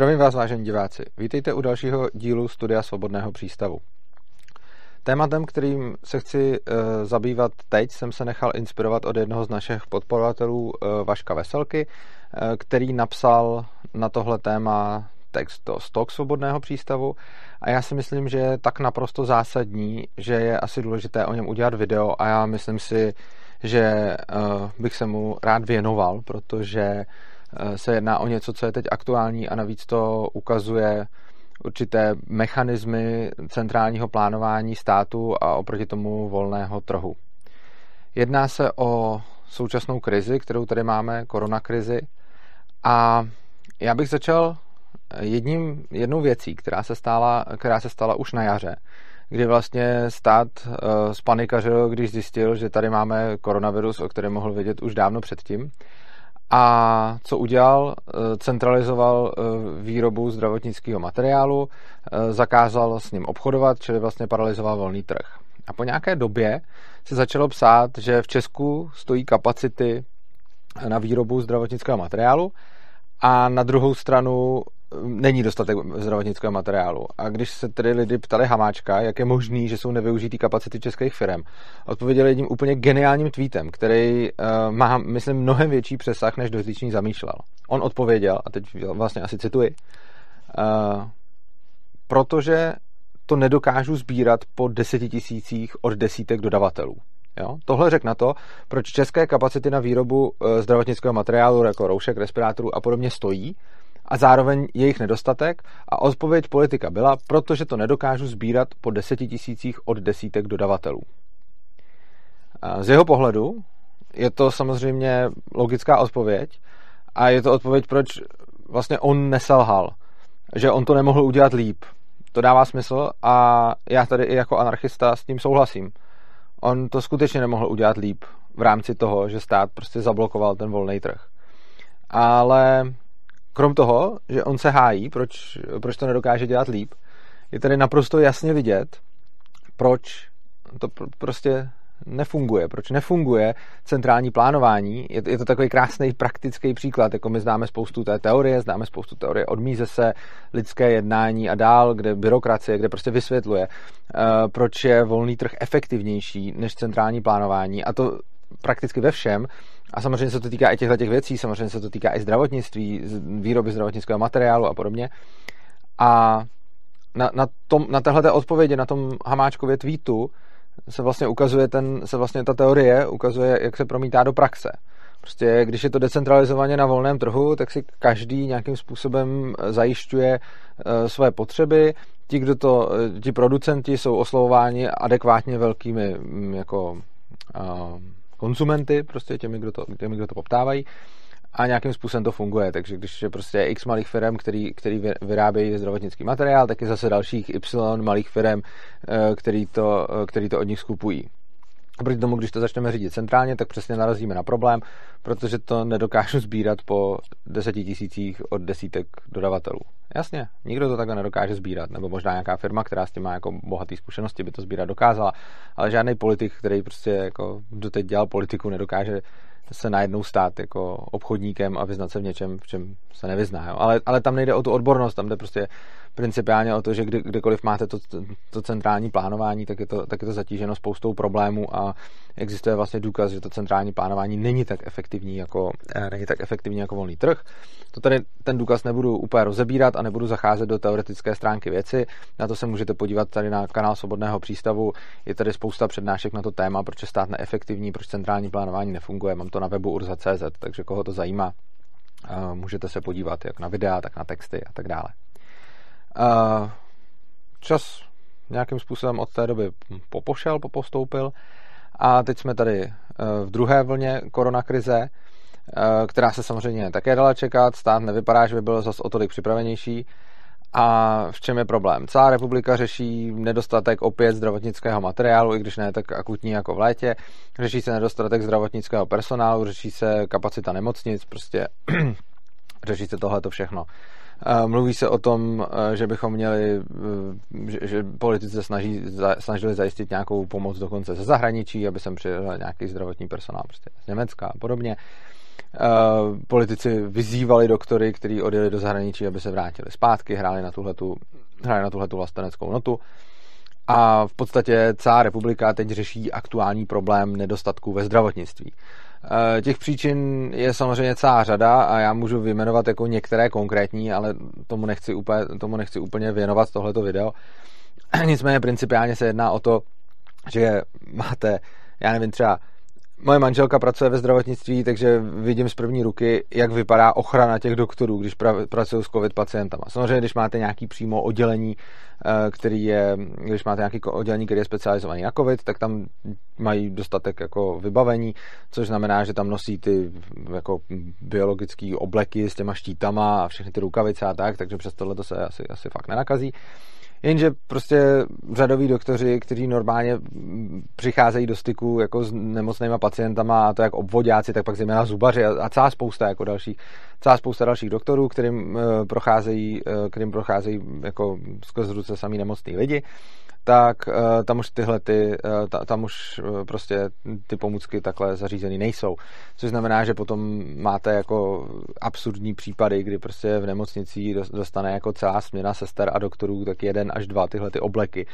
Zdravím vás, vážení diváci. Vítejte u dalšího dílu Studia Svobodného přístavu. Tématem, kterým se chci uh, zabývat teď, jsem se nechal inspirovat od jednoho z našich podporovatelů uh, Vaška Veselky, uh, který napsal na tohle téma text do stok svobodného přístavu a já si myslím, že je tak naprosto zásadní, že je asi důležité o něm udělat video a já myslím si, že bych se mu rád věnoval, protože se jedná o něco, co je teď aktuální a navíc to ukazuje určité mechanismy centrálního plánování státu a oproti tomu volného trhu. Jedná se o současnou krizi, kterou tady máme, koronakrizi. A já bych začal jedním, jednou věcí, která se, stala, která se stala už na jaře, kdy vlastně stát spanikařil, když zjistil, že tady máme koronavirus, o kterém mohl vědět už dávno předtím. A co udělal? Centralizoval výrobu zdravotnického materiálu, zakázal s ním obchodovat, čili vlastně paralizoval volný trh. A po nějaké době se začalo psát, že v Česku stojí kapacity na výrobu zdravotnického materiálu a na druhou stranu není dostatek zdravotnického materiálu. A když se tedy lidi ptali Hamáčka, jak je možný, že jsou nevyužitý kapacity českých firm, odpověděli jedním úplně geniálním tweetem, který uh, má, myslím, mnohem větší přesah, než dotyčný zamýšlel. On odpověděl, a teď vlastně asi cituji, uh, protože to nedokážu sbírat po deseti tisících od desítek dodavatelů. Jo? Tohle řek na to, proč české kapacity na výrobu uh, zdravotnického materiálu, jako roušek, respirátorů a podobně stojí, a zároveň jejich nedostatek a odpověď politika byla, protože to nedokážu sbírat po deseti tisících od desítek dodavatelů. Z jeho pohledu je to samozřejmě logická odpověď a je to odpověď, proč vlastně on neselhal, že on to nemohl udělat líp. To dává smysl a já tady i jako anarchista s tím souhlasím. On to skutečně nemohl udělat líp v rámci toho, že stát prostě zablokoval ten volný trh. Ale krom toho, že on se hájí, proč, proč to nedokáže dělat líp, je tady naprosto jasně vidět, proč to pr- prostě nefunguje, proč nefunguje centrální plánování. Je, je to takový krásný praktický příklad, jako my známe spoustu té teorie, známe spoustu teorie odmíze se, lidské jednání a dál, kde byrokracie, kde prostě vysvětluje, uh, proč je volný trh efektivnější než centrální plánování a to prakticky ve všem, a samozřejmě se to týká i těchto těch věcí, samozřejmě se to týká i zdravotnictví, výroby zdravotnického materiálu a podobně. A na, na, tom, na téhle odpovědi, na tom Hamáčkově tweetu se vlastně ukazuje ten, se vlastně ta teorie ukazuje, jak se promítá do praxe. Prostě když je to decentralizovaně na volném trhu, tak si každý nějakým způsobem zajišťuje uh, své potřeby. Ti, kdo to, eh, ti producenti jsou oslovováni adekvátně velkými mm, jako konzumenty, prostě těmi, kdo to, těmi, kdo to poptávají a nějakým způsobem to funguje. Takže když je prostě x malých firm, který, který vyrábějí zdravotnický materiál, tak je zase dalších y malých firm, eh, který to, eh, který to od nich skupují. Proti tomu, když to začneme řídit centrálně, tak přesně narazíme na problém, protože to nedokážu sbírat po deseti tisících od desítek dodavatelů. Jasně, nikdo to takhle nedokáže sbírat, nebo možná nějaká firma, která s tím má jako bohatý zkušenosti, by to sbírat dokázala, ale žádný politik, který prostě jako doteď dělal politiku, nedokáže se najednou stát jako obchodníkem a vyznat se v něčem, v čem se nevyzná. Jo. Ale, ale tam nejde o tu odbornost, tam jde prostě principiálně o to, že kdy, kdekoliv máte to, to centrální plánování, tak je, to, tak je to zatíženo spoustou problémů a existuje vlastně důkaz, že to centrální plánování není tak efektivní jako, eh, není tak efektivní jako volný trh. To tady ten důkaz nebudu úplně rozebírat a nebudu zacházet do teoretické stránky věci. Na to se můžete podívat tady na kanál Svobodného přístavu. Je tady spousta přednášek na to téma, proč je stát neefektivní, proč centrální plánování nefunguje. Mám to na webu urza.cz, takže koho to zajímá, eh, můžete se podívat jak na videa, tak na texty a tak dále. Čas nějakým způsobem od té doby popošel, popostoupil a teď jsme tady eh, v druhé vlně koronakrize, eh, která se samozřejmě také dala čekat. Stát nevypadá, že by byl zase o tolik připravenější. A v čem je problém? Celá republika řeší nedostatek opět zdravotnického materiálu, i když ne tak akutní jako v létě. Řeší se nedostatek zdravotnického personálu, řeší se kapacita nemocnic, prostě řeší se tohleto všechno. Mluví se o tom, eh, že bychom měli, eh, že, politici se snaží, snažili zajistit nějakou pomoc dokonce ze zahraničí, aby sem přijel nějaký zdravotní personál prostě z Německa a podobně. politici vyzývali doktory, kteří odjeli do zahraničí, aby se vrátili zpátky, hráli na tuhletu, hráli na tuhletu vlasteneckou notu. A v podstatě celá republika teď řeší aktuální problém nedostatku ve zdravotnictví. Těch příčin je samozřejmě celá řada a já můžu vyjmenovat jako některé konkrétní, ale tomu nechci úplně, tomu nechci úplně věnovat tohleto video. Nicméně principiálně se jedná o to, že máte, já nevím, třeba moje manželka pracuje ve zdravotnictví, takže vidím z první ruky, jak vypadá ochrana těch doktorů, když pra, pracují s covid pacientama. Samozřejmě, když máte nějaký přímo oddělení, eh, který je, když máte nějaký oddělení, který je specializovaný na covid, tak tam mají dostatek jako vybavení, což znamená, že tam nosí ty jako biologické obleky s těma štítama a všechny ty rukavice a tak, takže přes tohle to se asi, asi fakt nenakazí. Jenže prostě řadoví doktoři, kteří normálně přicházejí do styku jako s nemocnýma pacientama, a to jak obvodáci, tak pak zejména zubaři a celá spousta jako dalších, celá spousta dalších doktorů, kterým uh, procházejí, uh, kterým procházejí jako skrz ruce samý nemocný lidi, tak uh, tam už tyhle ty, uh, ta, tam už uh, prostě ty pomůcky takhle zařízený nejsou. Což znamená, že potom máte jako absurdní případy, kdy prostě v nemocnici dostane jako celá směna sester a doktorů tak jeden až dva tyhle ty obleky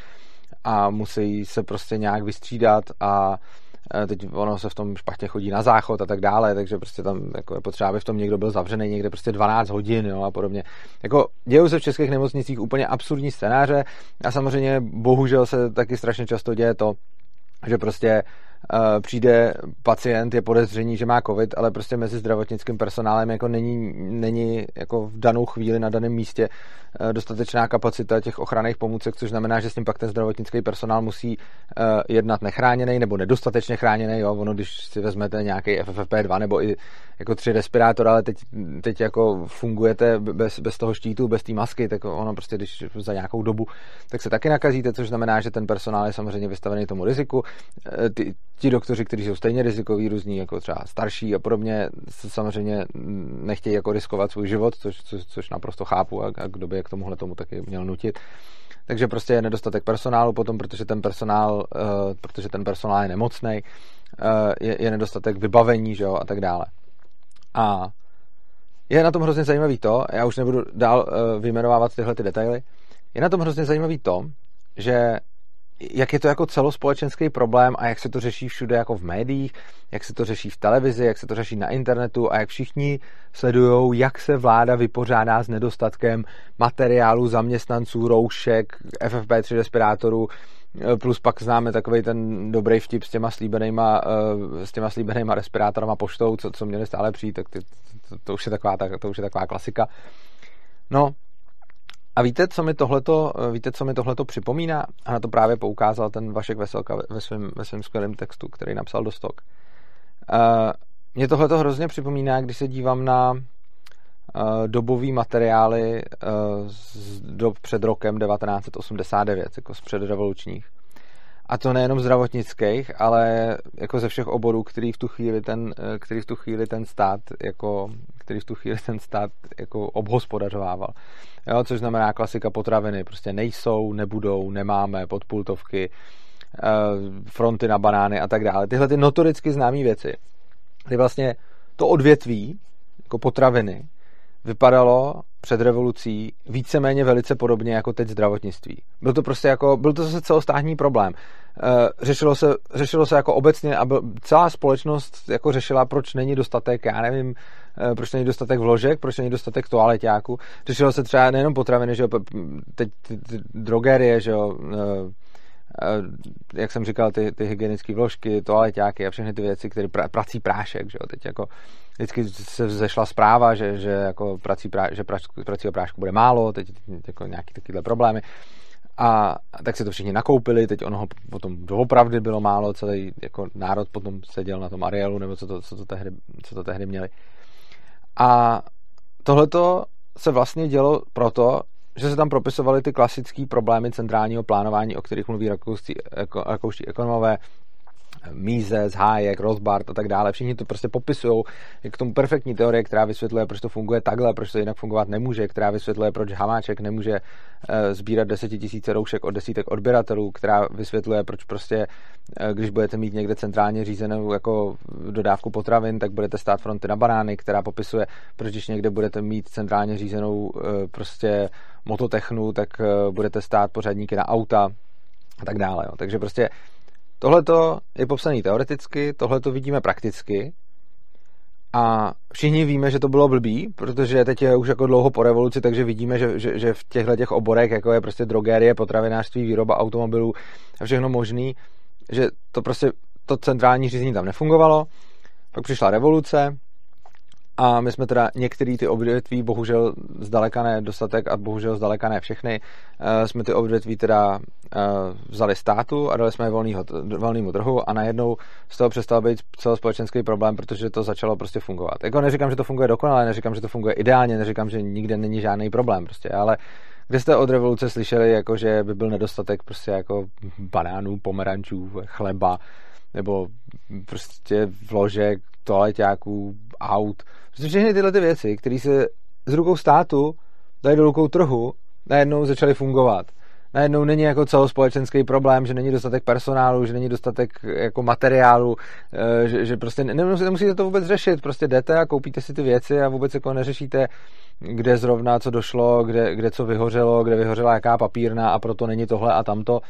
a musí se prostě nějak vystřídat a Eh, teď ono se v tom špatně chodí na záchod a tak dále, takže prostě tam jako je potřeba, aby v tom někdo byl zavřený někde prostě 12 hodin jo, a podobně. Jako dějou se v českých nemocnicích úplně absurdní scénáře a samozřejmě bohužel se taky strašně často děje to, že prostě přijde pacient, je podezření, že má covid, ale prostě mezi zdravotnickým personálem jako není, není jako v danou chvíli na daném místě uh, dostatečná kapacita těch ochranných pomůcek, což znamená, že s tím pak ten zdravotnický personál musí uh, jednat nechráněný nebo nedostatečně chráněný. Jo? Ono, když si vezmete nějaký FFP2 nebo i jako tři respirátory, ale teď, teď jako fungujete bez, bez toho štítu, bez té masky, tak ono prostě, když za nějakou dobu, tak se taky nakazíte, což znamená, že ten personál je samozřejmě vystavený tomu riziku. Ty, ti doktoři, kteří jsou stejně rizikoví, různí, jako třeba starší a podobně, samozřejmě nechtějí jako riskovat svůj život, což, co, což naprosto chápu a, a kdo by je k tomuhle tomu taky měl nutit. Takže prostě je nedostatek personálu potom, protože ten personál, uh, protože ten personál je nemocný, uh, je, je nedostatek vybavení, že jo, a tak dále. A je na tom hrozně zajímavý to, já už nebudu dál uh, vyjmenovávat tyhle ty detaily, je na tom hrozně zajímavý to, že jak je to jako celospolečenský problém a jak se to řeší všude jako v médiích, jak se to řeší v televizi, jak se to řeší na internetu a jak všichni sledují, jak se vláda vypořádá s nedostatkem materiálu, zaměstnanců, roušek, FFP3 respirátorů, plus pak známe takový ten dobrý vtip s těma slíbenýma, eh, s těma slíbenýma respirátorama poštou, co, co měli stále přijít, tak ty, to, to, už je taková, to už je taková klasika. No, a víte, co mi tohleto, víte, co mi tohleto připomíná? A na to právě poukázal ten Vašek Veselka ve svém, ve svém skvělém textu, který napsal do stok. Uh, mě tohleto hrozně připomíná, když se dívám na uh, dobový materiály uh, z dob před rokem 1989, jako z předrevolučních. A to nejenom zdravotnických, ale jako ze všech oborů, který v tu chvíli ten, který v tu chvíli ten stát jako, který v tu chvíli ten stát jako obhospodařovával. Jo, což znamená klasika potraviny. Prostě nejsou, nebudou, nemáme, podpultovky, eh, fronty na banány a tak dále. Tyhle ty notoricky známé věci. Kdy vlastně to odvětví, jako potraviny, vypadalo před revolucí víceméně velice podobně jako teď zdravotnictví. Byl to prostě jako, byl to zase celostátní problém. Eh, řešilo se, řešilo se jako obecně a byl, celá společnost jako řešila, proč není dostatek, já nevím, eh, proč není dostatek vložek, proč není dostatek toaleťáků. Řešilo se třeba nejenom potraviny, že jo, teď drogerie, že jo, eh, jak jsem říkal, ty, ty hygienické vložky, toaleťáky a všechny ty věci, které pra, prací prášek, že jo, teď jako vždycky se zešla zpráva, že, že jako prací, prá, že prac, prací prášku bude málo, teď jako nějaké takovéhle problémy. A tak se to všichni nakoupili, teď ono potom doopravdy bylo málo, celý jako národ potom seděl na tom Arielu, nebo co to, co to, tehdy, co to tehdy měli. A tohleto se vlastně dělo proto, že se tam propisovaly ty klasické problémy centrálního plánování, o kterých mluví rakouští, rakouští ekonomové, Mises, Hayek, Rothbard a tak dále. Všichni to prostě popisují k tomu perfektní teorie, která vysvětluje, proč to funguje takhle, proč to jinak fungovat nemůže, která vysvětluje, proč Hamáček nemůže eh, sbírat desetitisíce roušek od desítek odběratelů, která vysvětluje, proč prostě, eh, když budete mít někde centrálně řízenou jako dodávku potravin, tak budete stát fronty na banány, která popisuje, proč když někde budete mít centrálně řízenou eh, prostě mototechnu, tak budete stát pořadníky na auta a tak dále. Jo. Takže prostě Tohle je popsané teoreticky, tohle to vidíme prakticky a všichni víme, že to bylo blbý, protože teď je už jako dlouho po revoluci, takže vidíme, že, že, že v těchto těch oborech, jako je prostě drogérie, potravinářství, výroba automobilů a všechno možný, že to prostě to centrální řízení tam nefungovalo. Pak přišla revoluce, a my jsme teda některé ty odvětví, bohužel zdaleka ne dostatek a bohužel zdaleka ne všechny, uh, jsme ty odvětví teda uh, vzali státu a dali jsme je volnýho, volnýmu trhu a najednou z toho přestal být celospolečenský problém, protože to začalo prostě fungovat. Jako neříkám, že to funguje dokonale, neříkám, že to funguje ideálně, neříkám, že nikde není žádný problém prostě, ale kde jste od revoluce slyšeli, jako, že by byl nedostatek prostě jako banánů, pomerančů, chleba, nebo prostě vložek, toaleťáků, aut, Prostě všechny tyhle ty věci, které se z rukou státu dají do rukou trhu, najednou začaly fungovat. Najednou není jako celospolečenský problém, že není dostatek personálu, že není dostatek jako materiálu, eh, že, že prostě nemusíte to vůbec řešit, prostě jdete a koupíte si ty věci a vůbec jako neřešíte, kde zrovna co došlo, kde, kde co vyhořelo, kde vyhořela jaká papírna a proto není tohle a tamto.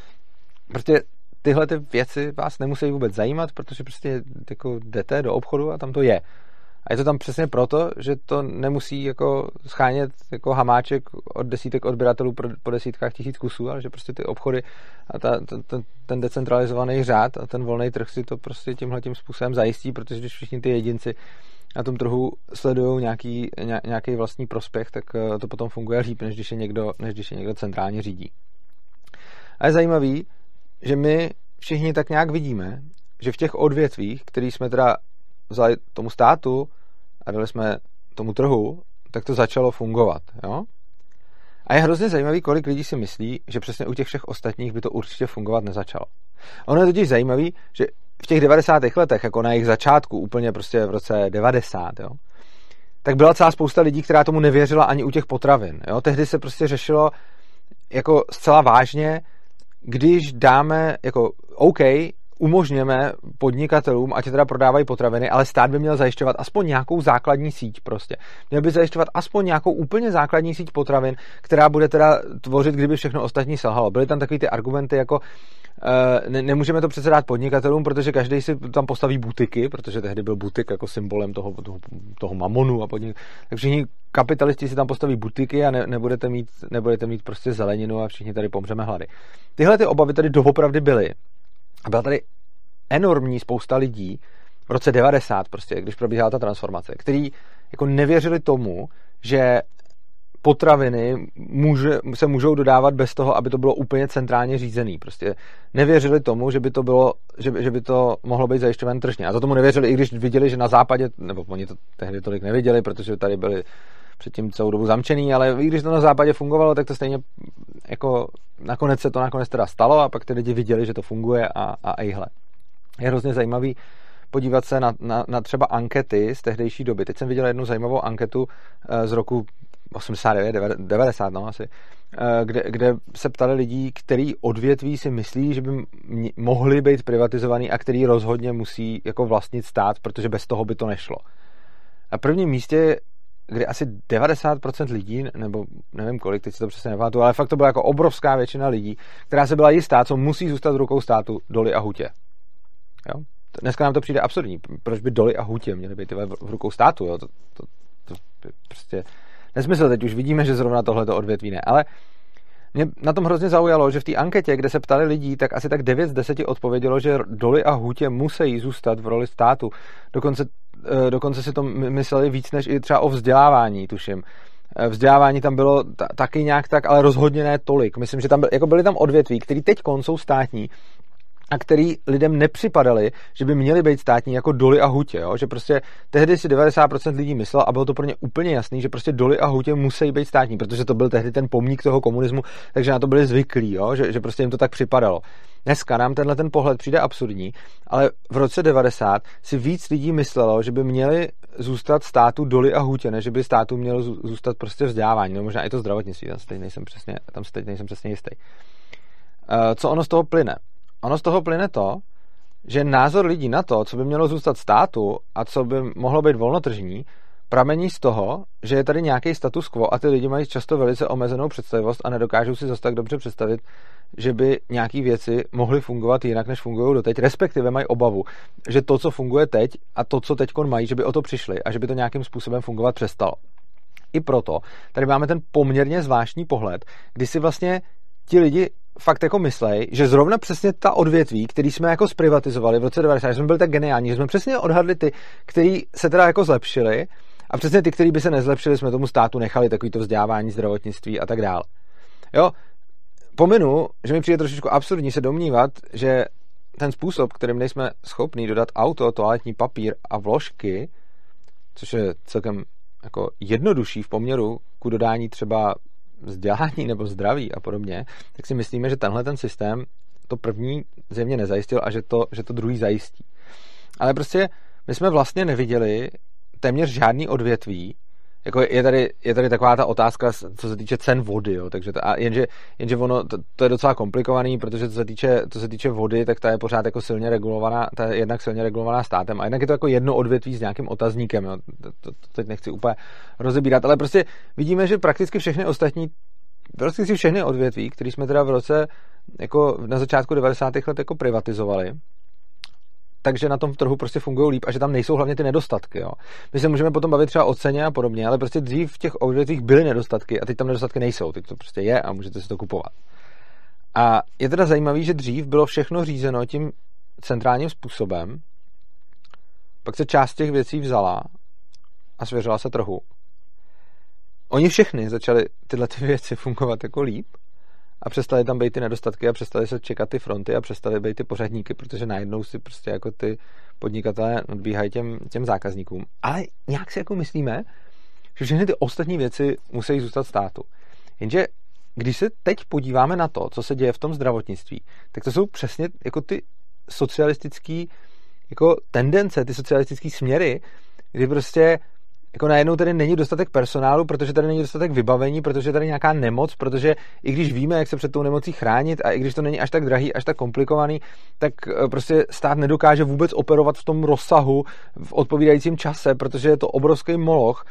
Prostě tyhle ty věci vás nemusí vůbec zajímat, protože prostě jako jdete do obchodu a tam to je. A je to tam přesně proto, že to nemusí jako schánět jako hamáček od desítek odběratelů po desítkách tisíc kusů, ale že prostě ty obchody a ta, ta, ten decentralizovaný řád a ten volný trh si to prostě tímhle tím způsobem zajistí, protože když všichni ty jedinci na tom trhu sledují nějaký, nějaký vlastní prospěch, tak eh, to potom funguje líp, než když je někdo, než když je někdo centrálně řídí. A je zajímavý, že my všichni tak nějak vidíme, že v těch odvětvích, který jsme teda vzali tomu státu a dali jsme tomu trhu, tak to začalo fungovat. Jo? A je hrozně zajímavý, kolik lidí si myslí, že přesně u těch všech ostatních by to určitě fungovat nezačalo. Ono je totiž zajímavý, že v těch 90. letech, jako na jejich začátku, úplně prostě v roce 90, jo, tak byla celá spousta lidí, která tomu nevěřila ani u těch potravin. Jo? Tehdy se prostě řešilo jako zcela vážně, když dáme jako OK, umožněme podnikatelům, ať teda prodávají potraviny, ale stát by měl zajišťovat aspoň nějakou základní síť prostě. Měl by zajišťovat aspoň nějakou úplně základní síť potravin, která bude teda tvořit, kdyby všechno ostatní selhalo. Byly tam takové ty argumenty jako Uh, ne, nemůžeme to přece dát podnikatelům, protože každý si tam postaví butiky, protože tehdy byl butik jako symbolem toho, toho, toho mamonu a podnik. Tak všichni kapitalisti si tam postaví butiky a ne, nebudete, mít, nebudete mít prostě zeleninu a všichni tady pomřeme hlady. Tyhle ty obavy tady doopravdy byly a byla tady enormní spousta lidí v roce 90, prostě, když probíhala ta transformace, který jako nevěřili tomu, že potraviny může, se můžou dodávat bez toho, aby to bylo úplně centrálně řízený. Prostě nevěřili tomu, že by to, bylo, že, že by to mohlo být zajišťováno tržně. A to tomu nevěřili, i když viděli, že na západě, nebo oni to tehdy tolik neviděli, protože tady byli předtím celou dobu zamčený, ale i když to na západě fungovalo, tak to stejně jako nakonec se to nakonec teda stalo a pak ty lidi viděli, že to funguje a, a ejhle. Je hrozně zajímavý podívat se na, na, na třeba ankety z tehdejší doby. Teď jsem viděl jednu zajímavou anketu eh, z roku 89, 90, no asi, eh, kde, kde se ptali lidí, který odvětví si myslí, že by mohli být privatizovaný a který rozhodně musí jako vlastnit stát, protože bez toho by to nešlo. Na prvním místě kdy asi 90% lidí, nebo nevím kolik, teď si to přesně nepamatuju, ale fakt to byla jako obrovská většina lidí, která se byla jistá, co musí zůstat v rukou státu doly a hutě. Jo? Dneska nám to přijde absurdní. Proč by doly a hutě měly být v rukou státu? Jo? To, to, to, to prostě nesmysl. Teď už vidíme, že zrovna tohle to odvětví ne. Ale mě na tom hrozně zaujalo, že v té anketě, kde se ptali lidí, tak asi tak 9 z 10 odpovědělo, že doly a hutě musí zůstat v roli státu. Dokonce, eh, dokonce si to mysleli víc než i třeba o vzdělávání, tuším. Eh, vzdělávání tam bylo taky nějak tak, ale rozhodně ne tolik. Myslím, že tam byl, jako byly tam odvětví, které teď jsou státní, a který lidem nepřipadaly, že by měly být státní jako doly a hutě, jo? že prostě tehdy si 90% lidí myslel a bylo to pro ně úplně jasný, že prostě doly a hutě musí být státní, protože to byl tehdy ten pomník toho komunismu, takže na to byli zvyklí, jo? Že, že prostě jim to tak připadalo. Dneska nám tenhle ten pohled přijde absurdní, ale v roce 90 si víc lidí myslelo, že by měli zůstat státu doly a hutě, než by státu mělo zůstat prostě vzdělávání, no možná i to zdravotnictví, tam teď nejsem přesně, tam teď nejsem přesně jistý. Eh, co ono z toho plyne? Ono z toho plyne to, že názor lidí na to, co by mělo zůstat státu a co by mohlo být volnotržní, pramení z toho, že je tady nějaký status quo a ty lidi mají často velice omezenou představivost a nedokážou si zase tak dobře představit, že by nějaké věci mohly fungovat jinak, než fungují doteď, respektive mají obavu, že to, co funguje teď a to, co teď mají, že by o to přišli a že by to nějakým způsobem fungovat přestalo. I proto tady máme ten poměrně zvláštní pohled, kdy si vlastně ti lidi fakt jako myslej, že zrovna přesně ta odvětví, který jsme jako zprivatizovali v roce 90, že jsme byli tak geniální, že jsme přesně odhadli ty, který se teda jako zlepšili a přesně ty, kteří by se nezlepšili, jsme tomu státu nechali takový to vzdělávání, zdravotnictví a tak dále. Jo, pominu, že mi přijde trošičku absurdní se domnívat, že ten způsob, kterým nejsme schopni dodat auto, toaletní papír a vložky, což je celkem jako jednodušší v poměru ku dodání třeba vzdělání nebo zdraví a podobně, tak si myslíme, že tenhle ten systém to první země nezajistil a že to, že to druhý zajistí. Ale prostě my jsme vlastně neviděli téměř žádný odvětví, jako je tady, je tady taková ta otázka, co se týče cen vody, jo, takže to, a jenže, jenže ono, to, to, je docela komplikovaný, protože co se, týče, co se týče vody, tak ta je pořád jako silně regulovaná, ta je jednak silně regulovaná státem a jednak je to jako jedno odvětví s nějakým otazníkem, jo, to, to, teď nechci úplně rozebírat, ale prostě vidíme, že prakticky všechny ostatní prakticky všechny odvětví, které jsme teda v roce jako na začátku 90. let jako privatizovali, takže na tom trhu prostě fungují líp a že tam nejsou hlavně ty nedostatky. Jo. My se můžeme potom bavit třeba o ceně a podobně, ale prostě dřív v těch odvětvích byly nedostatky a teď tam nedostatky nejsou. Teď to prostě je a můžete si to kupovat. A je teda zajímavé, že dřív bylo všechno řízeno tím centrálním způsobem, pak se část těch věcí vzala a svěřila se trhu. Oni všechny začali tyhle ty věci fungovat jako líp a přestali tam být ty nedostatky a přestali se čekat ty fronty a přestali být ty pořadníky, protože najednou si prostě jako ty podnikatelé odbíhají těm, těm zákazníkům. Ale nějak si jako myslíme, že všechny ty ostatní věci musí zůstat státu. Jenže když se teď podíváme na to, co se děje v tom zdravotnictví, tak to jsou přesně jako ty socialistické jako tendence, ty socialistické směry, kdy prostě jako najednou tady není dostatek personálu, protože tady není dostatek vybavení, protože tady nějaká nemoc, protože i když víme, jak se před tou nemocí chránit a i když to není až tak drahý, až tak komplikovaný, tak eh, prostě stát nedokáže vůbec operovat v tom rozsahu v odpovídajícím čase, protože je to obrovský moloch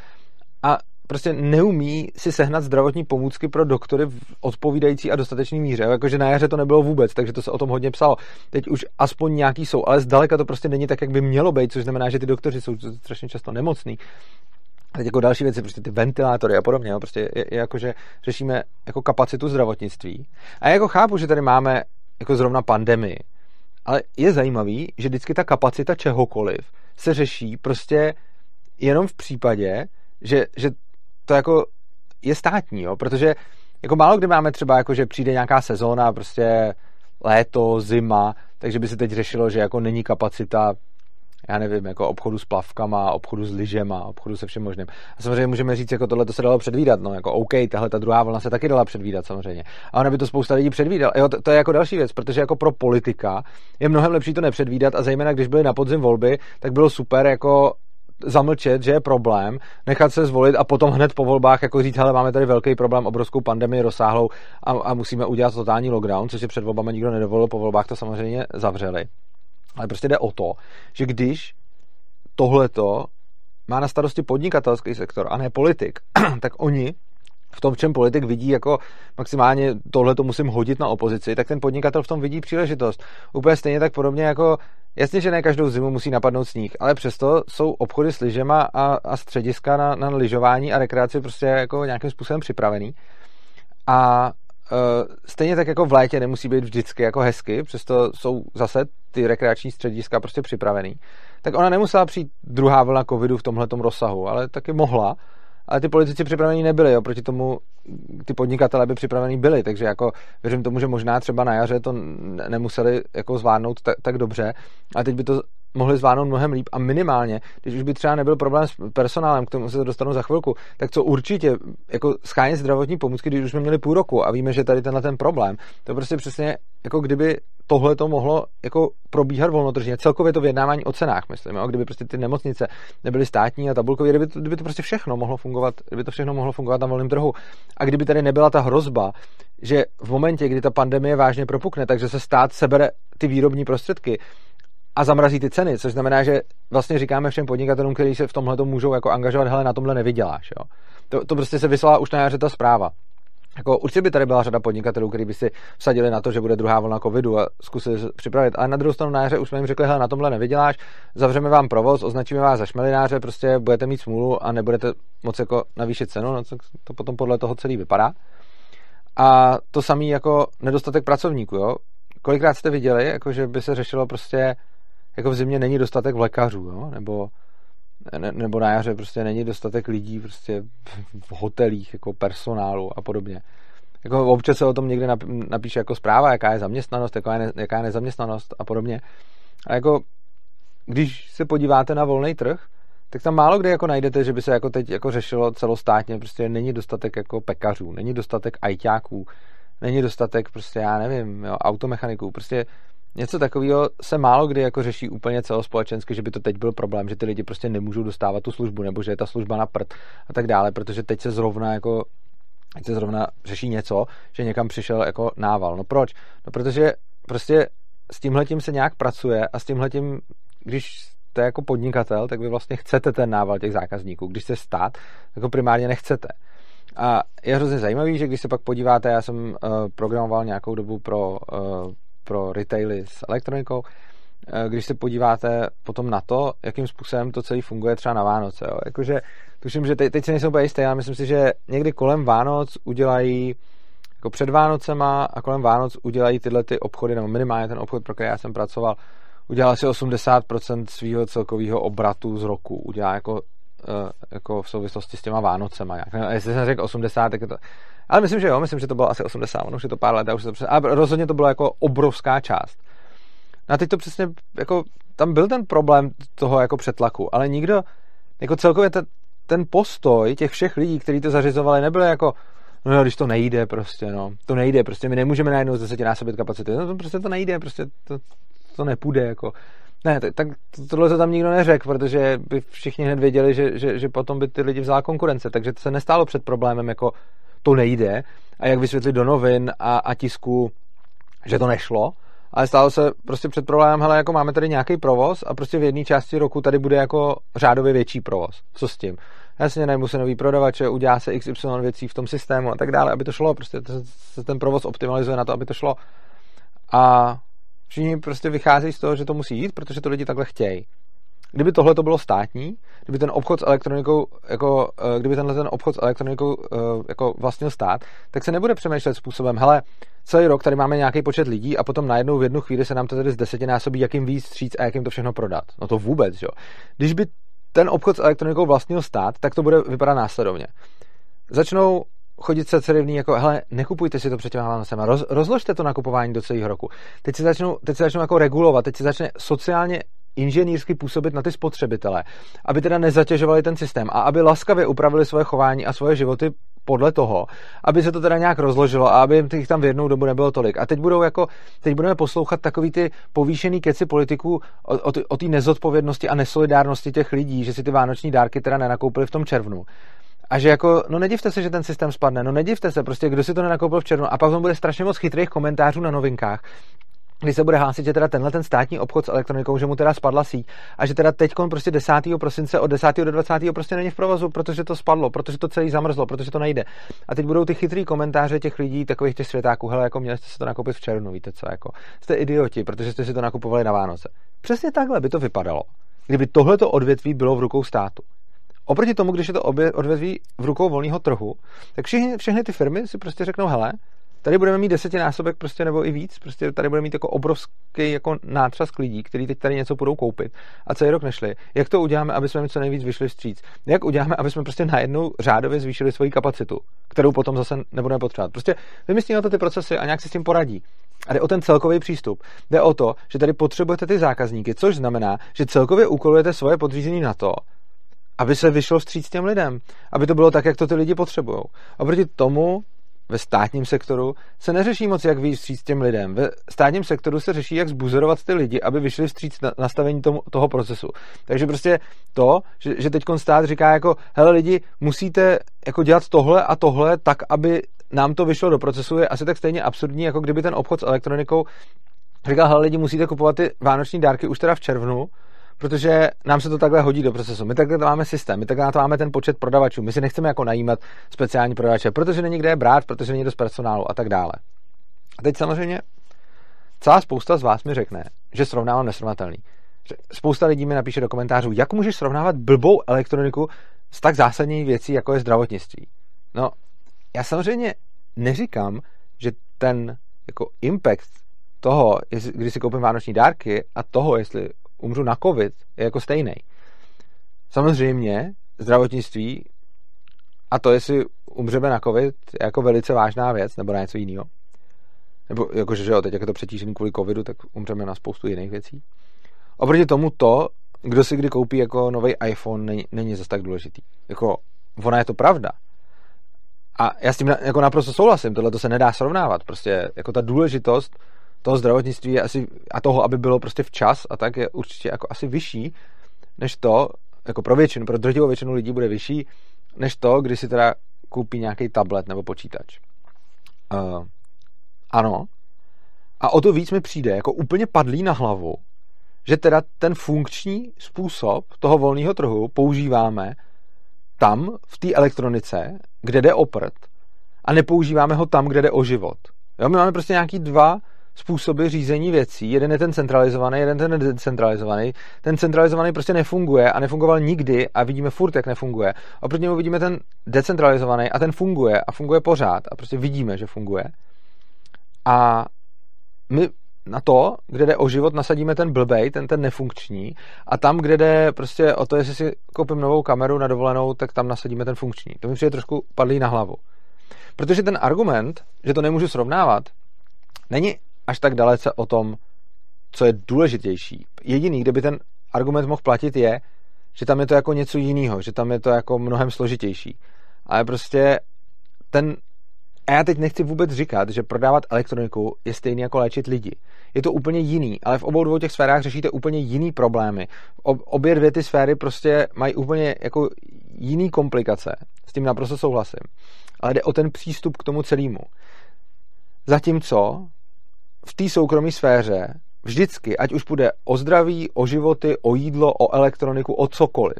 a prostě neumí si sehnat zdravotní pomůcky pro doktory v odpovídající a dostatečný míře. Jakože na jaře to nebylo vůbec, takže to se o tom hodně psalo. Teď už aspoň nějaký jsou, ale zdaleka to prostě není tak, jak by mělo být, což znamená, že ty doktoři jsou strašně často nemocní. A teď jako další věci, prostě ty ventilátory a podobně, jo, prostě je, je jako, že řešíme jako kapacitu zdravotnictví. A já jako chápu, že tady máme jako zrovna pandemii, ale je zajímavý, že vždycky ta kapacita čehokoliv se řeší prostě jenom v případě, že, že to jako je státní, jo, protože jako málo kdy máme třeba jako, že přijde nějaká sezóna, prostě léto, zima, takže by se teď řešilo, že jako není kapacita já nevím, jako obchodu s plavkama, obchodu s lyžema, obchodu se všem možným. A samozřejmě můžeme říct, jako tohle to se dalo předvídat, no, jako OK, tahle ta druhá vlna se taky dala předvídat samozřejmě. A ona by to spousta lidí předvídala. Jo, to, to, je jako další věc, protože jako pro politika je mnohem lepší to nepředvídat a zejména když byly na podzim volby, tak bylo super jako zamlčet, že je problém, nechat se zvolit a potom hned po volbách jako říct, hele, máme tady velký problém, obrovskou pandemii rozsáhlou a, a musíme udělat totální lockdown, což si před volbami nikdo nedovolil, po volbách to samozřejmě zavřeli. Ale prostě jde o to, že když tohleto má na starosti podnikatelský sektor a ne politik, tak oni v tom, v čem politik vidí jako maximálně tohle to musím hodit na opozici, tak ten podnikatel v tom vidí příležitost. Úplně stejně tak podobně jako, jasně, že ne každou zimu musí napadnout sníh, ale přesto jsou obchody s lyžema a, a střediska na, na lyžování a rekreaci prostě jako nějakým způsobem připravený. A stejně tak jako v létě nemusí být vždycky jako hezky, přesto jsou zase ty rekreační střediska prostě připravený. Tak ona nemusela přijít druhá vlna covidu v tomhle rozsahu, ale taky mohla. ale ty politici připravení nebyli, jo, proti tomu ty podnikatele by připravení byli, takže jako věřím tomu, že možná třeba na jaře to nemuseli jako zvládnout tak, tak dobře, a teď by to mohli zvládnout mnohem líp a minimálně, když už by třeba nebyl problém s personálem, k tomu se dostanu za chvilku, tak co určitě, jako schánět zdravotní pomůcky, když už jsme měli půl roku a víme, že tady tenhle ten problém, to prostě přesně jako kdyby tohle to mohlo jako probíhat volnotržně. Celkově to vyjednávání o cenách, myslím, jo? kdyby prostě ty nemocnice nebyly státní a tabulkové, kdyby to, kdyby to prostě všechno mohlo fungovat, kdyby to všechno mohlo fungovat na volném trhu. A kdyby tady nebyla ta hrozba, že v momentě, kdy ta pandemie vážně propukne, takže se stát sebere ty výrobní prostředky, a zamrazí ty ceny, což znamená, že vlastně říkáme všem podnikatelům, kteří se v tomhle můžou jako angažovat, hele, na tomhle nevyděláš. Jo. To, to prostě se vyslala už na jaře ta zpráva. Jako, určitě by tady byla řada podnikatelů, kteří by si vsadili na to, že bude druhá vlna covidu a zkusili připravit. Ale na druhou stranu na jaře už jsme jim řekli, hele, na tomhle nevyděláš, zavřeme vám provoz, označíme vás za šmelináře, prostě budete mít smůlu a nebudete moc jako navýšit cenu, no, to potom podle toho celý vypadá. A to samý jako nedostatek pracovníků, jo. Kolikrát jste viděli, jako že by se řešilo prostě jako v zimě není dostatek lékařů, jo? nebo ne, nebo na jaře prostě není dostatek lidí prostě v hotelích, jako personálu a podobně. Jako občas se o tom někde napíše jako zpráva, jaká je zaměstnanost, jaká je, ne, jaká je nezaměstnanost a podobně. A jako když se podíváte na volný trh, tak tam málo kde jako najdete, že by se jako teď jako řešilo celostátně, prostě není dostatek jako pekařů, není dostatek ajťáků, není dostatek prostě, já nevím, jo, automechaniků, prostě něco takového se málo kdy jako řeší úplně celospolečensky, že by to teď byl problém, že ty lidi prostě nemůžou dostávat tu službu, nebo že je ta služba na prd a tak dále, protože teď se zrovna jako teď se zrovna řeší něco, že někam přišel jako nával. No proč? No protože prostě s tímhletím se nějak pracuje a s tímhletím, když jste jako podnikatel, tak vy vlastně chcete ten nával těch zákazníků. Když jste stát, jako primárně nechcete. A je hrozně zajímavý, že když se pak podíváte, já jsem uh, programoval nějakou dobu pro uh, pro retaily s elektronikou, eh, když se podíváte potom na to, jakým způsobem to celé funguje třeba na Vánoce. Jo. Jakože, tuším, že teď, teď se nejsem úplně jistý, ale myslím si, že někdy kolem Vánoc udělají jako před Vánocema a kolem Vánoc udělají tyhle ty obchody, nebo minimálně ten obchod, pro který já jsem pracoval, udělal asi 80% svého celkového obratu z roku. Udělá jako, eh, jako v souvislosti s těma Vánocema. Jak. Jestli jsem řekl 80, tak je to ale myslím, že jo, myslím, že to bylo asi 80, ono už je to pár let, už je to přesně, a rozhodně to bylo jako obrovská část. No a teď to přesně, jako, tam byl ten problém toho jako přetlaku, ale nikdo, jako celkově ten, ten postoj těch všech lidí, kteří to zařizovali, nebyl jako, no jo, když to nejde prostě, no, to nejde, prostě my nemůžeme najednou zase násobit kapacity, no to prostě to nejde, prostě to, to nepůjde, jako. Ne, tak, tak tohle to tam nikdo neřekl, protože by všichni hned věděli, že, že, že potom by ty lidi vzala konkurence, takže to se nestálo před problémem jako to nejde a jak vysvětlit do novin a, a tisku, že to nešlo, ale stálo se prostě před problémem, hele, jako máme tady nějaký provoz a prostě v jedné části roku tady bude jako řádově větší provoz. Co s tím? Jasně, najmu se nový prodavače, udělá se XY věcí v tom systému a tak dále, aby to šlo, prostě se ten provoz optimalizuje na to, aby to šlo. A všichni prostě vycházejí z toho, že to musí jít, protože to lidi takhle chtějí kdyby tohle to bylo státní, kdyby ten obchod s elektronikou, jako, eh, kdyby tenhle ten obchod s elektronikou eh, jako vlastnil stát, tak se nebude přemýšlet způsobem, hele, celý rok tady máme nějaký počet lidí a potom najednou v jednu chvíli se nám to tady z desetinásobí, jakým víc stříc a jak jim to všechno prodat. No to vůbec, jo. Když by ten obchod s elektronikou vlastnil stát, tak to bude vypadat následovně. Začnou chodit se cerivní jako, hele, nekupujte si to před těma Vánocema, roz, rozložte to nakupování do celého roku. Teď se začnou, teď se začnou jako regulovat, teď se začne sociálně inženýrsky působit na ty spotřebitele, aby teda nezatěžovali ten systém a aby laskavě upravili svoje chování a svoje životy podle toho, aby se to teda nějak rozložilo a aby jich tam v jednou dobu nebylo tolik. A teď budou jako, teď budeme poslouchat takový ty povýšený keci politiků o, o, té nezodpovědnosti a nesolidárnosti těch lidí, že si ty vánoční dárky teda nenakoupili v tom červnu. A že jako, no nedivte se, že ten systém spadne, no nedivte se, prostě kdo si to nenakoupil v červnu a pak tam bude strašně moc chytrých komentářů na novinkách, kdy se bude hlásit, že teda tenhle ten státní obchod s elektronikou, že mu teda spadla síť a že teda teď prostě 10. prosince od 10. do 20. prostě není v provozu, protože to spadlo, protože to celý zamrzlo, protože to nejde. A teď budou ty chytrý komentáře těch lidí, takových těch světáků, hele, jako měli jste si to nakoupit v červnu, víte co, jako jste idioti, protože jste si to nakupovali na Vánoce. Přesně takhle by to vypadalo, kdyby tohleto odvětví bylo v rukou státu. Oproti tomu, když je to odvětví v rukou volného trhu, tak všechny, všechny ty firmy si prostě řeknou, hele, tady budeme mít desetinásobek prostě nebo i víc, prostě tady budeme mít jako obrovský jako nátřask lidí, kteří teď tady něco budou koupit a celý rok nešli. Jak to uděláme, aby jsme co nejvíc vyšli vstříc? Jak uděláme, aby jsme prostě najednou řádově zvýšili svoji kapacitu, kterou potom zase nebudeme potřebovat? Prostě vymyslí na to ty procesy a nějak si s tím poradí. A jde o ten celkový přístup. Jde o to, že tady potřebujete ty zákazníky, což znamená, že celkově úkolujete svoje podřízení na to, aby se vyšlo vstříc těm lidem, aby to bylo tak, jak to ty lidi potřebují. A proti tomu ve státním sektoru se neřeší moc, jak vyjít vstříc těm lidem. Ve státním sektoru se řeší, jak zbuzerovat ty lidi, aby vyšli vstříc na nastavení tomu, toho procesu. Takže prostě to, že, že teď stát říká jako, hele lidi, musíte jako dělat tohle a tohle tak, aby nám to vyšlo do procesu, je asi tak stejně absurdní, jako kdyby ten obchod s elektronikou říkal, hele lidi, musíte kupovat ty vánoční dárky už teda v červnu, protože nám se to takhle hodí do procesu. My takhle máme systém, my takhle to máme ten počet prodavačů. My si nechceme jako najímat speciální prodavače, protože není kde je brát, protože není dost personálu a tak dále. A teď samozřejmě celá spousta z vás mi řekne, že srovnávám nesrovnatelný. Spousta lidí mi napíše do komentářů, jak můžeš srovnávat blbou elektroniku s tak zásadní věcí, jako je zdravotnictví. No, já samozřejmě neříkám, že ten jako impact toho, když si koupím vánoční dárky a toho, jestli umřu na covid, je jako stejný. Samozřejmě zdravotnictví a to, jestli umřeme na covid, je jako velice vážná věc, nebo na něco jiného. Nebo jakože, že jo, teď jak je to přetížený kvůli covidu, tak umřeme na spoustu jiných věcí. Oproti tomu to, kdo si kdy koupí jako nový iPhone, není, není zase tak důležitý. Jako, ona je to pravda. A já s tím jako naprosto souhlasím, tohle to se nedá srovnávat. Prostě jako ta důležitost toho zdravotnictví je asi, a toho, aby bylo prostě včas a tak je určitě jako asi vyšší, než to, jako pro většinu, pro drtivou většinu lidí bude vyšší, než to, když si teda koupí nějaký tablet nebo počítač. Uh, ano. A o to víc mi přijde jako úplně padlý na hlavu, že teda ten funkční způsob toho volného trhu používáme tam, v té elektronice, kde jde o prd, a nepoužíváme ho tam, kde jde o život. Jo, my máme prostě nějaký dva způsoby řízení věcí. Jeden je ten centralizovaný, jeden ten decentralizovaný. Ten centralizovaný prostě nefunguje a nefungoval nikdy a vidíme furt, jak nefunguje. Oproti němu vidíme ten decentralizovaný a ten funguje a funguje pořád a prostě vidíme, že funguje. A my na to, kde jde o život, nasadíme ten blbej, ten, ten nefunkční a tam, kde jde prostě o to, jestli si koupím novou kameru na dovolenou, tak tam nasadíme ten funkční. To mi přijde trošku padlý na hlavu. Protože ten argument, že to nemůžu srovnávat, není až tak dalece o tom, co je důležitější. Jediný, kde by ten argument mohl platit, je, že tam je to jako něco jiného, že tam je to jako mnohem složitější. Ale prostě ten a já teď nechci vůbec říkat, že prodávat elektroniku je stejný jako léčit lidi. Je to úplně jiný, ale v obou dvou těch sférách řešíte úplně jiný problémy. Obě dvě ty sféry prostě mají úplně jako jiný komplikace. S tím naprosto souhlasím. Ale jde o ten přístup k tomu celému. Zatímco v té soukromé sféře vždycky, ať už bude o zdraví, o životy, o jídlo, o elektroniku, o cokoliv,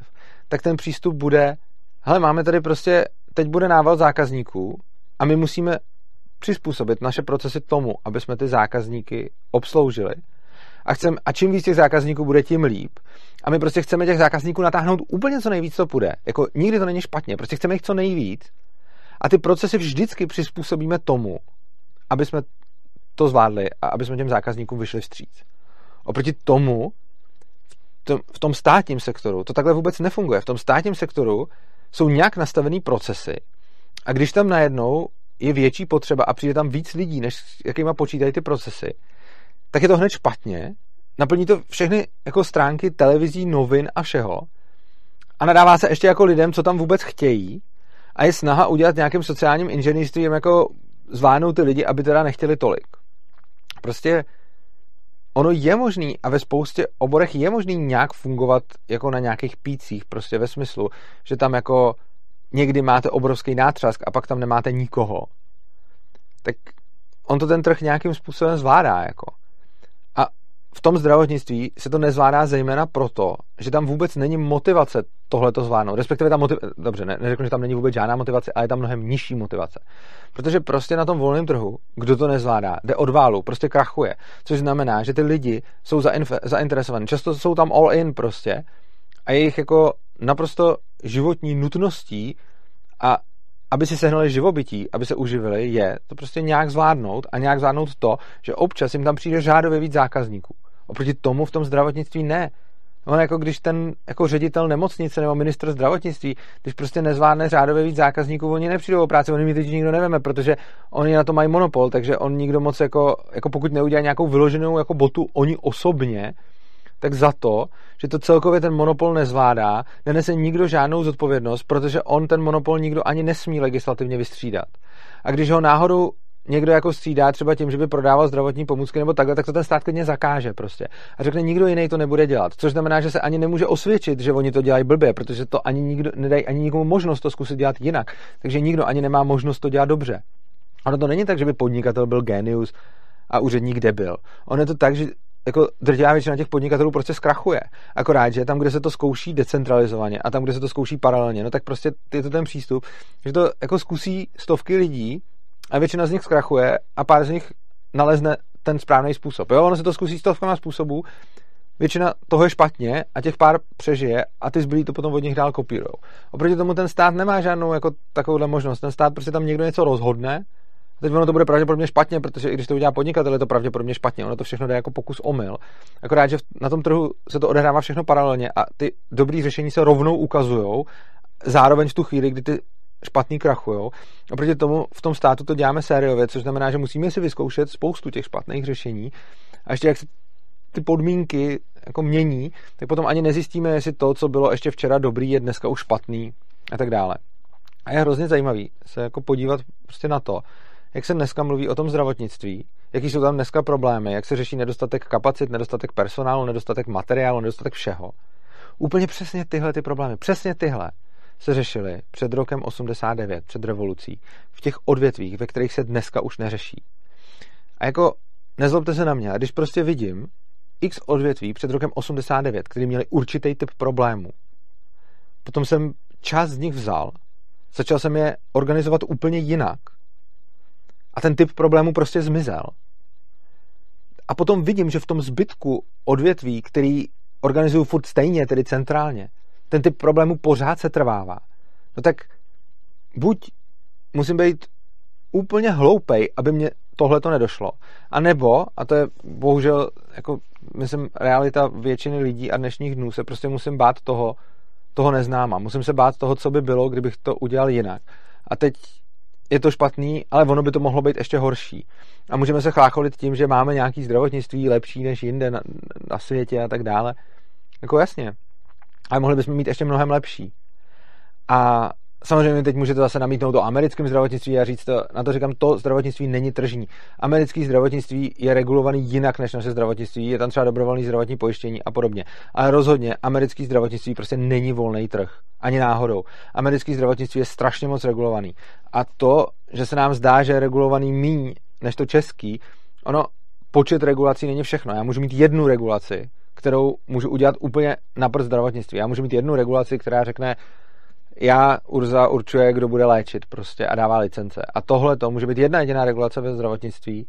tak ten přístup bude, hele, máme tady prostě, teď bude nával zákazníků a my musíme přizpůsobit naše procesy tomu, aby jsme ty zákazníky obsloužili. A, chcem, a čím víc těch zákazníků bude, tím líp. A my prostě chceme těch zákazníků natáhnout úplně co nejvíc, co půjde. Jako nikdy to není špatně, prostě chceme jich co nejvíc. A ty procesy vždycky přizpůsobíme tomu, aby jsme to zvládli a aby jsme těm zákazníkům vyšli vstříc. Oproti tomu, v tom státním sektoru to takhle vůbec nefunguje. V tom státním sektoru jsou nějak nastavený procesy a když tam najednou je větší potřeba a přijde tam víc lidí, než jakýma počítají ty procesy, tak je to hned špatně. Naplní to všechny jako stránky televizí, novin a všeho. A nadává se ještě jako lidem, co tam vůbec chtějí. A je snaha udělat nějakým sociálním inženýrstvím jako zvládnout ty lidi, aby teda nechtěli tolik. Prostě ono je možný a ve spoustě oborech je možný nějak fungovat jako na nějakých pících, prostě ve smyslu, že tam jako někdy máte obrovský nátřask a pak tam nemáte nikoho. Tak on to ten trh nějakým způsobem zvládá, jako v tom zdravotnictví se to nezvládá zejména proto, že tam vůbec není motivace tohle to zvládnout. Respektive tam motiv... dobře, ne, neřeknu, že tam není vůbec žádná motivace, ale je tam mnohem nižší motivace. Protože prostě na tom volném trhu, kdo to nezvládá, jde od válu, prostě krachuje. Což znamená, že ty lidi jsou zainf- zainteresovaní. Často jsou tam all in prostě a jejich jako naprosto životní nutností a aby si sehnali živobytí, aby se uživili, je to prostě nějak zvládnout a nějak zvládnout to, že občas jim tam přijde řádově víc zákazníků. Oproti tomu v tom zdravotnictví ne. On jako když ten jako ředitel nemocnice nebo ministr zdravotnictví, když prostě nezvládne řádově víc zákazníků, oni nepřijdou o práci, oni mi teď nikdo neveme, protože oni na to mají monopol, takže on nikdo moc jako, jako pokud neudělá nějakou vyloženou jako botu oni osobně, tak za to, že to celkově ten monopol nezvládá, nenese nikdo žádnou zodpovědnost, protože on ten monopol nikdo ani nesmí legislativně vystřídat. A když ho náhodou někdo jako střídá třeba tím, že by prodával zdravotní pomůcky nebo takhle, tak to ten stát klidně zakáže prostě. A řekne, nikdo jiný to nebude dělat. Což znamená, že se ani nemůže osvědčit, že oni to dělají blbě, protože to ani nikdo nedají ani nikomu možnost to zkusit dělat jinak. Takže nikdo ani nemá možnost to dělat dobře. Ono to není tak, že by podnikatel byl genius a úředník debil. Ono je to tak, že jako drtivá většina těch podnikatelů prostě zkrachuje. Akorát, že tam, kde se to zkouší decentralizovaně a tam, kde se to zkouší paralelně, no tak prostě je to ten přístup, že to jako zkusí stovky lidí a většina z nich zkrachuje a pár z nich nalezne ten správný způsob. Jo, ono se to zkusí stovkama způsobů, většina toho je špatně a těch pár přežije a ty zbylí to potom od nich dál kopírujou. Oproti tomu ten stát nemá žádnou jako takovouhle možnost. Ten stát prostě tam někdo něco rozhodne a teď ono to bude pravděpodobně špatně, protože i když to udělá podnikatel, je to pravděpodobně špatně. Ono to všechno jde jako pokus omyl. Akorát, že na tom trhu se to odehrává všechno paralelně a ty dobrý řešení se rovnou ukazují, zároveň v tu chvíli, kdy ty špatný krachujou. A proti tomu v tom státu to děláme sériově, což znamená, že musíme si vyzkoušet spoustu těch špatných řešení a ještě jak se ty podmínky jako mění, tak potom ani nezjistíme, jestli to, co bylo ještě včera dobrý, je dneska už špatný a tak dále. A je hrozně zajímavý se jako podívat prostě na to, jak se dneska mluví o tom zdravotnictví, jaký jsou tam dneska problémy, jak se řeší nedostatek kapacit, nedostatek personálu, nedostatek materiálu, nedostatek všeho. Úplně přesně tyhle ty problémy, přesně tyhle se řešily před rokem 89, před revolucí, v těch odvětvích, ve kterých se dneska už neřeší. A jako, nezlobte se na mě, když prostě vidím x odvětví před rokem 89, který měli určitý typ problémů, potom jsem část z nich vzal, začal jsem je organizovat úplně jinak a ten typ problému prostě zmizel. A potom vidím, že v tom zbytku odvětví, který organizují furt stejně, tedy centrálně, ten typ problému pořád se trvává. No tak buď musím být úplně hloupej, aby mě tohle to nedošlo. A nebo, a to je bohužel, jako, myslím, realita většiny lidí a dnešních dnů, se prostě musím bát toho, toho neznáma. Musím se bát toho, co by bylo, kdybych to udělal jinak. A teď je to špatný, ale ono by to mohlo být ještě horší. A můžeme se chlácholit tím, že máme nějaký zdravotnictví lepší než jinde na, na světě a tak dále. Jako jasně. Ale mohli bychom mít ještě mnohem lepší. A samozřejmě teď můžete zase namítnout o americkém zdravotnictví a říct, to, na to říkám, to zdravotnictví není tržní. Americké zdravotnictví je regulovaný jinak než naše zdravotnictví, je tam třeba dobrovolné zdravotní pojištění a podobně. Ale rozhodně americké zdravotnictví prostě není volný trh. Ani náhodou. Americké zdravotnictví je strašně moc regulovaný. A to, že se nám zdá, že je regulovaný míň než to český, ono, počet regulací není všechno. Já můžu mít jednu regulaci, kterou můžu udělat úplně na prst zdravotnictví. Já můžu mít jednu regulaci, která řekne, já Urza určuje, kdo bude léčit prostě a dává licence. A tohle to může být jedna jediná regulace ve zdravotnictví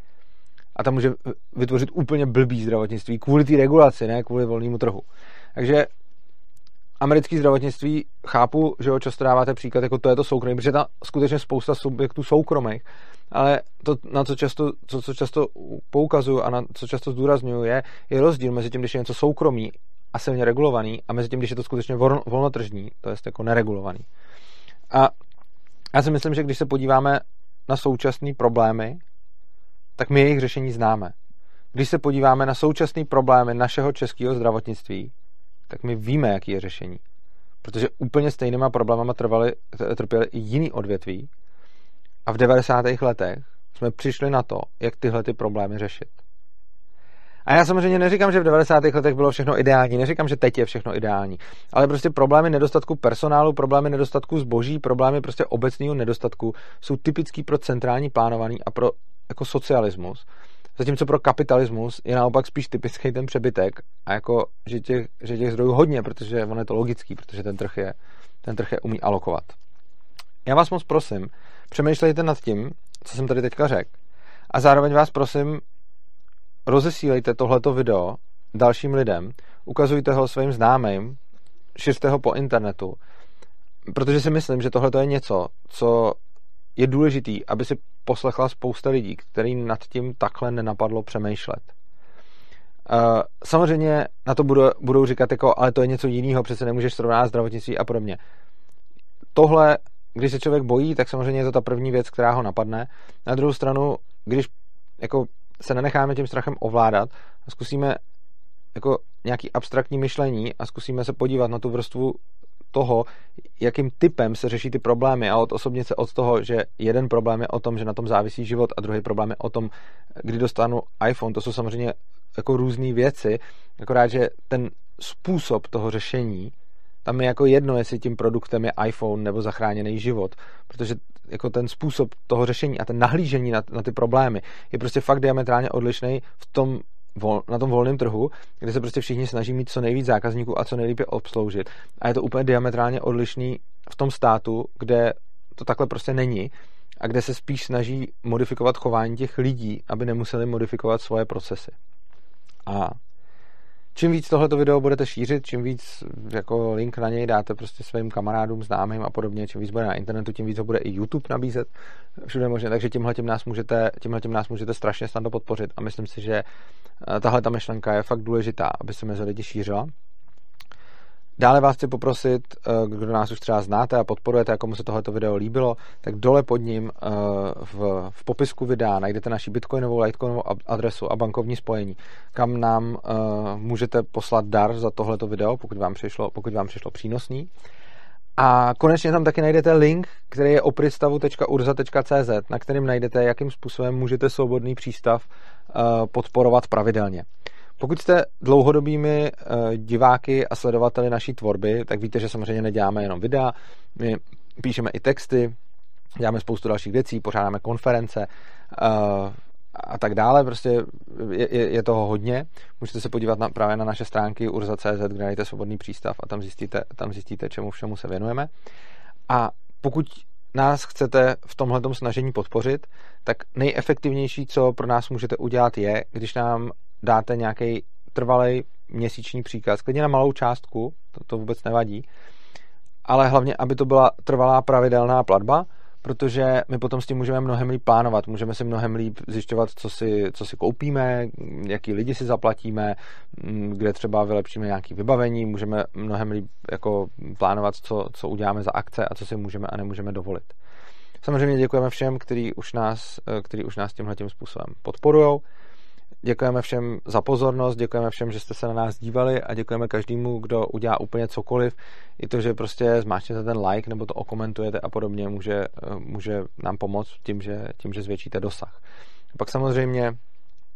a ta může vytvořit úplně blbý zdravotnictví kvůli té regulaci, ne kvůli volnému trhu. Takže americké zdravotnictví chápu, že ho často dáváte příklad, jako to je to soukromí, protože tam skutečně spousta subjektů soukromých, ale to, na co často, co, co často poukazuju a na co často zdůraznuju, je, je rozdíl mezi tím, když je něco soukromí a silně regulovaný a mezi tím, když je to skutečně volnotržní, to je jako neregulovaný. A já si myslím, že když se podíváme na současné problémy, tak my jejich řešení známe. Když se podíváme na současné problémy našeho českého zdravotnictví, tak my víme, jaký je řešení. Protože úplně stejnýma problémama trvali, trpěli i jiný odvětví a v 90. letech jsme přišli na to, jak tyhle ty problémy řešit. A já samozřejmě neříkám, že v 90. letech bylo všechno ideální, neříkám, že teď je všechno ideální, ale prostě problémy nedostatku personálu, problémy nedostatku zboží, problémy prostě obecného nedostatku jsou typický pro centrální plánování a pro jako socialismus. Zatímco pro kapitalismus je naopak spíš typický ten přebytek a jako, že těch, že těch zdrojů hodně, protože ono je to logický, protože ten trh je, ten trh je umí alokovat. Já vás moc prosím, přemýšlejte nad tím, co jsem tady teďka řekl. A zároveň vás prosím, rozesílejte tohleto video dalším lidem, ukazujte ho svým známým, šiřte ho po internetu, protože si myslím, že tohle je něco, co je důležitý, aby si poslechla spousta lidí, který nad tím takhle nenapadlo přemýšlet. Uh, samozřejmě na to budou, budou říkat jako, ale to je něco jiného, přece nemůžeš srovnat zdravotnictví a podobně. Tohle, když se člověk bojí, tak samozřejmě je to ta první věc, která ho napadne. Na druhou stranu, když jako se nenecháme tím strachem ovládat a zkusíme jako nějaký abstraktní myšlení a zkusíme se podívat na tu vrstvu toho, jakým typem se řeší ty problémy a od osobně se od toho, že jeden problém je o tom, že na tom závisí život a druhý problém je o tom, kdy dostanu iPhone. To jsou samozřejmě jako různé věci, akorát, že ten způsob toho řešení tam je jako jedno, jestli tím produktem je iPhone nebo zachráněný život, protože jako ten způsob toho řešení a ten nahlížení na, na ty problémy je prostě fakt diametrálně odlišný v tom na tom volném trhu, kde se prostě všichni snaží mít co nejvíc zákazníků a co nejlépe obsloužit. A je to úplně diametrálně odlišný v tom státu, kde to takhle prostě není a kde se spíš snaží modifikovat chování těch lidí, aby nemuseli modifikovat svoje procesy. A čím víc tohleto video budete šířit, čím víc jako link na něj dáte prostě svým kamarádům, známým a podobně, čím víc bude na internetu, tím víc ho bude i YouTube nabízet všude možně, takže tímhle tím nás můžete, tímhle tím nás můžete strašně snadno podpořit a myslím si, že eh, tahle ta myšlenka je fakt důležitá, aby se mezi lidi šířila. Dále vás chci poprosit, eh, kdo nás už třeba znáte a podporujete, jako mu se tohleto video líbilo, tak dole pod ním eh, v, v popisku videa najdete naši bitcoinovou, litecoinovou adresu a bankovní spojení, kam nám eh, můžete poslat dar za tohleto video, pokud vám přišlo, pokud vám přišlo přínosný. A konečně tam taky najdete link, který je opristavu.urza.cz, na kterým najdete, jakým způsobem můžete svobodný přístav podporovat pravidelně. Pokud jste dlouhodobými uh, diváky a sledovateli naší tvorby, tak víte, že samozřejmě neděláme jenom videa, my píšeme i texty, děláme spoustu dalších věcí, pořádáme konference uh, a tak dále, prostě je, je, je toho hodně. Můžete se podívat na, právě na naše stránky urza.cz, kde najdete svobodný přístav a tam zjistíte, tam zjistíte, čemu všemu se věnujeme. A pokud nás chcete v tomhle snažení podpořit, tak nejefektivnější, co pro nás můžete udělat, je, když nám dáte nějaký trvalý měsíční příkaz, klidně na malou částku, to, to vůbec nevadí, ale hlavně, aby to byla trvalá pravidelná platba, protože my potom s tím můžeme mnohem líp plánovat, můžeme si mnohem líp zjišťovat, co si, co si koupíme, jaký lidi si zaplatíme, kde třeba vylepšíme nějaké vybavení, můžeme mnohem líp jako plánovat, co, co uděláme za akce a co si můžeme a nemůžeme dovolit. Samozřejmě děkujeme všem, kteří už nás, který už nás tímhle tím způsobem podporují. Děkujeme všem za pozornost, děkujeme všem, že jste se na nás dívali a děkujeme každému, kdo udělá úplně cokoliv. I to, že prostě zmáčknete ten like nebo to okomentujete a podobně, může, může nám pomoct tím že, tím, že zvětšíte dosah. A pak samozřejmě,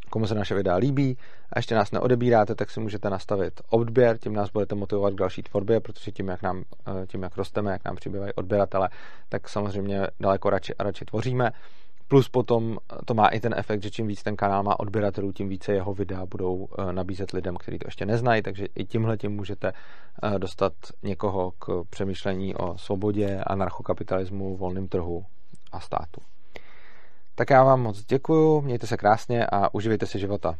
komu se naše videa líbí a ještě nás neodebíráte, tak si můžete nastavit odběr, tím nás budete motivovat k další tvorbě, protože tím, jak, nám, tím, jak rosteme, jak nám přibývají odběratele, tak samozřejmě daleko radši a radši tvoříme. Plus potom to má i ten efekt, že čím víc ten kanál má odběratelů, tím více jeho videa budou eh, nabízet lidem, kteří to ještě neznají, takže i tímhle tím můžete eh, dostat někoho k přemýšlení o svobodě, anarchokapitalismu, volném trhu a státu. Tak já vám moc děkuju, mějte se krásně a uživejte si života.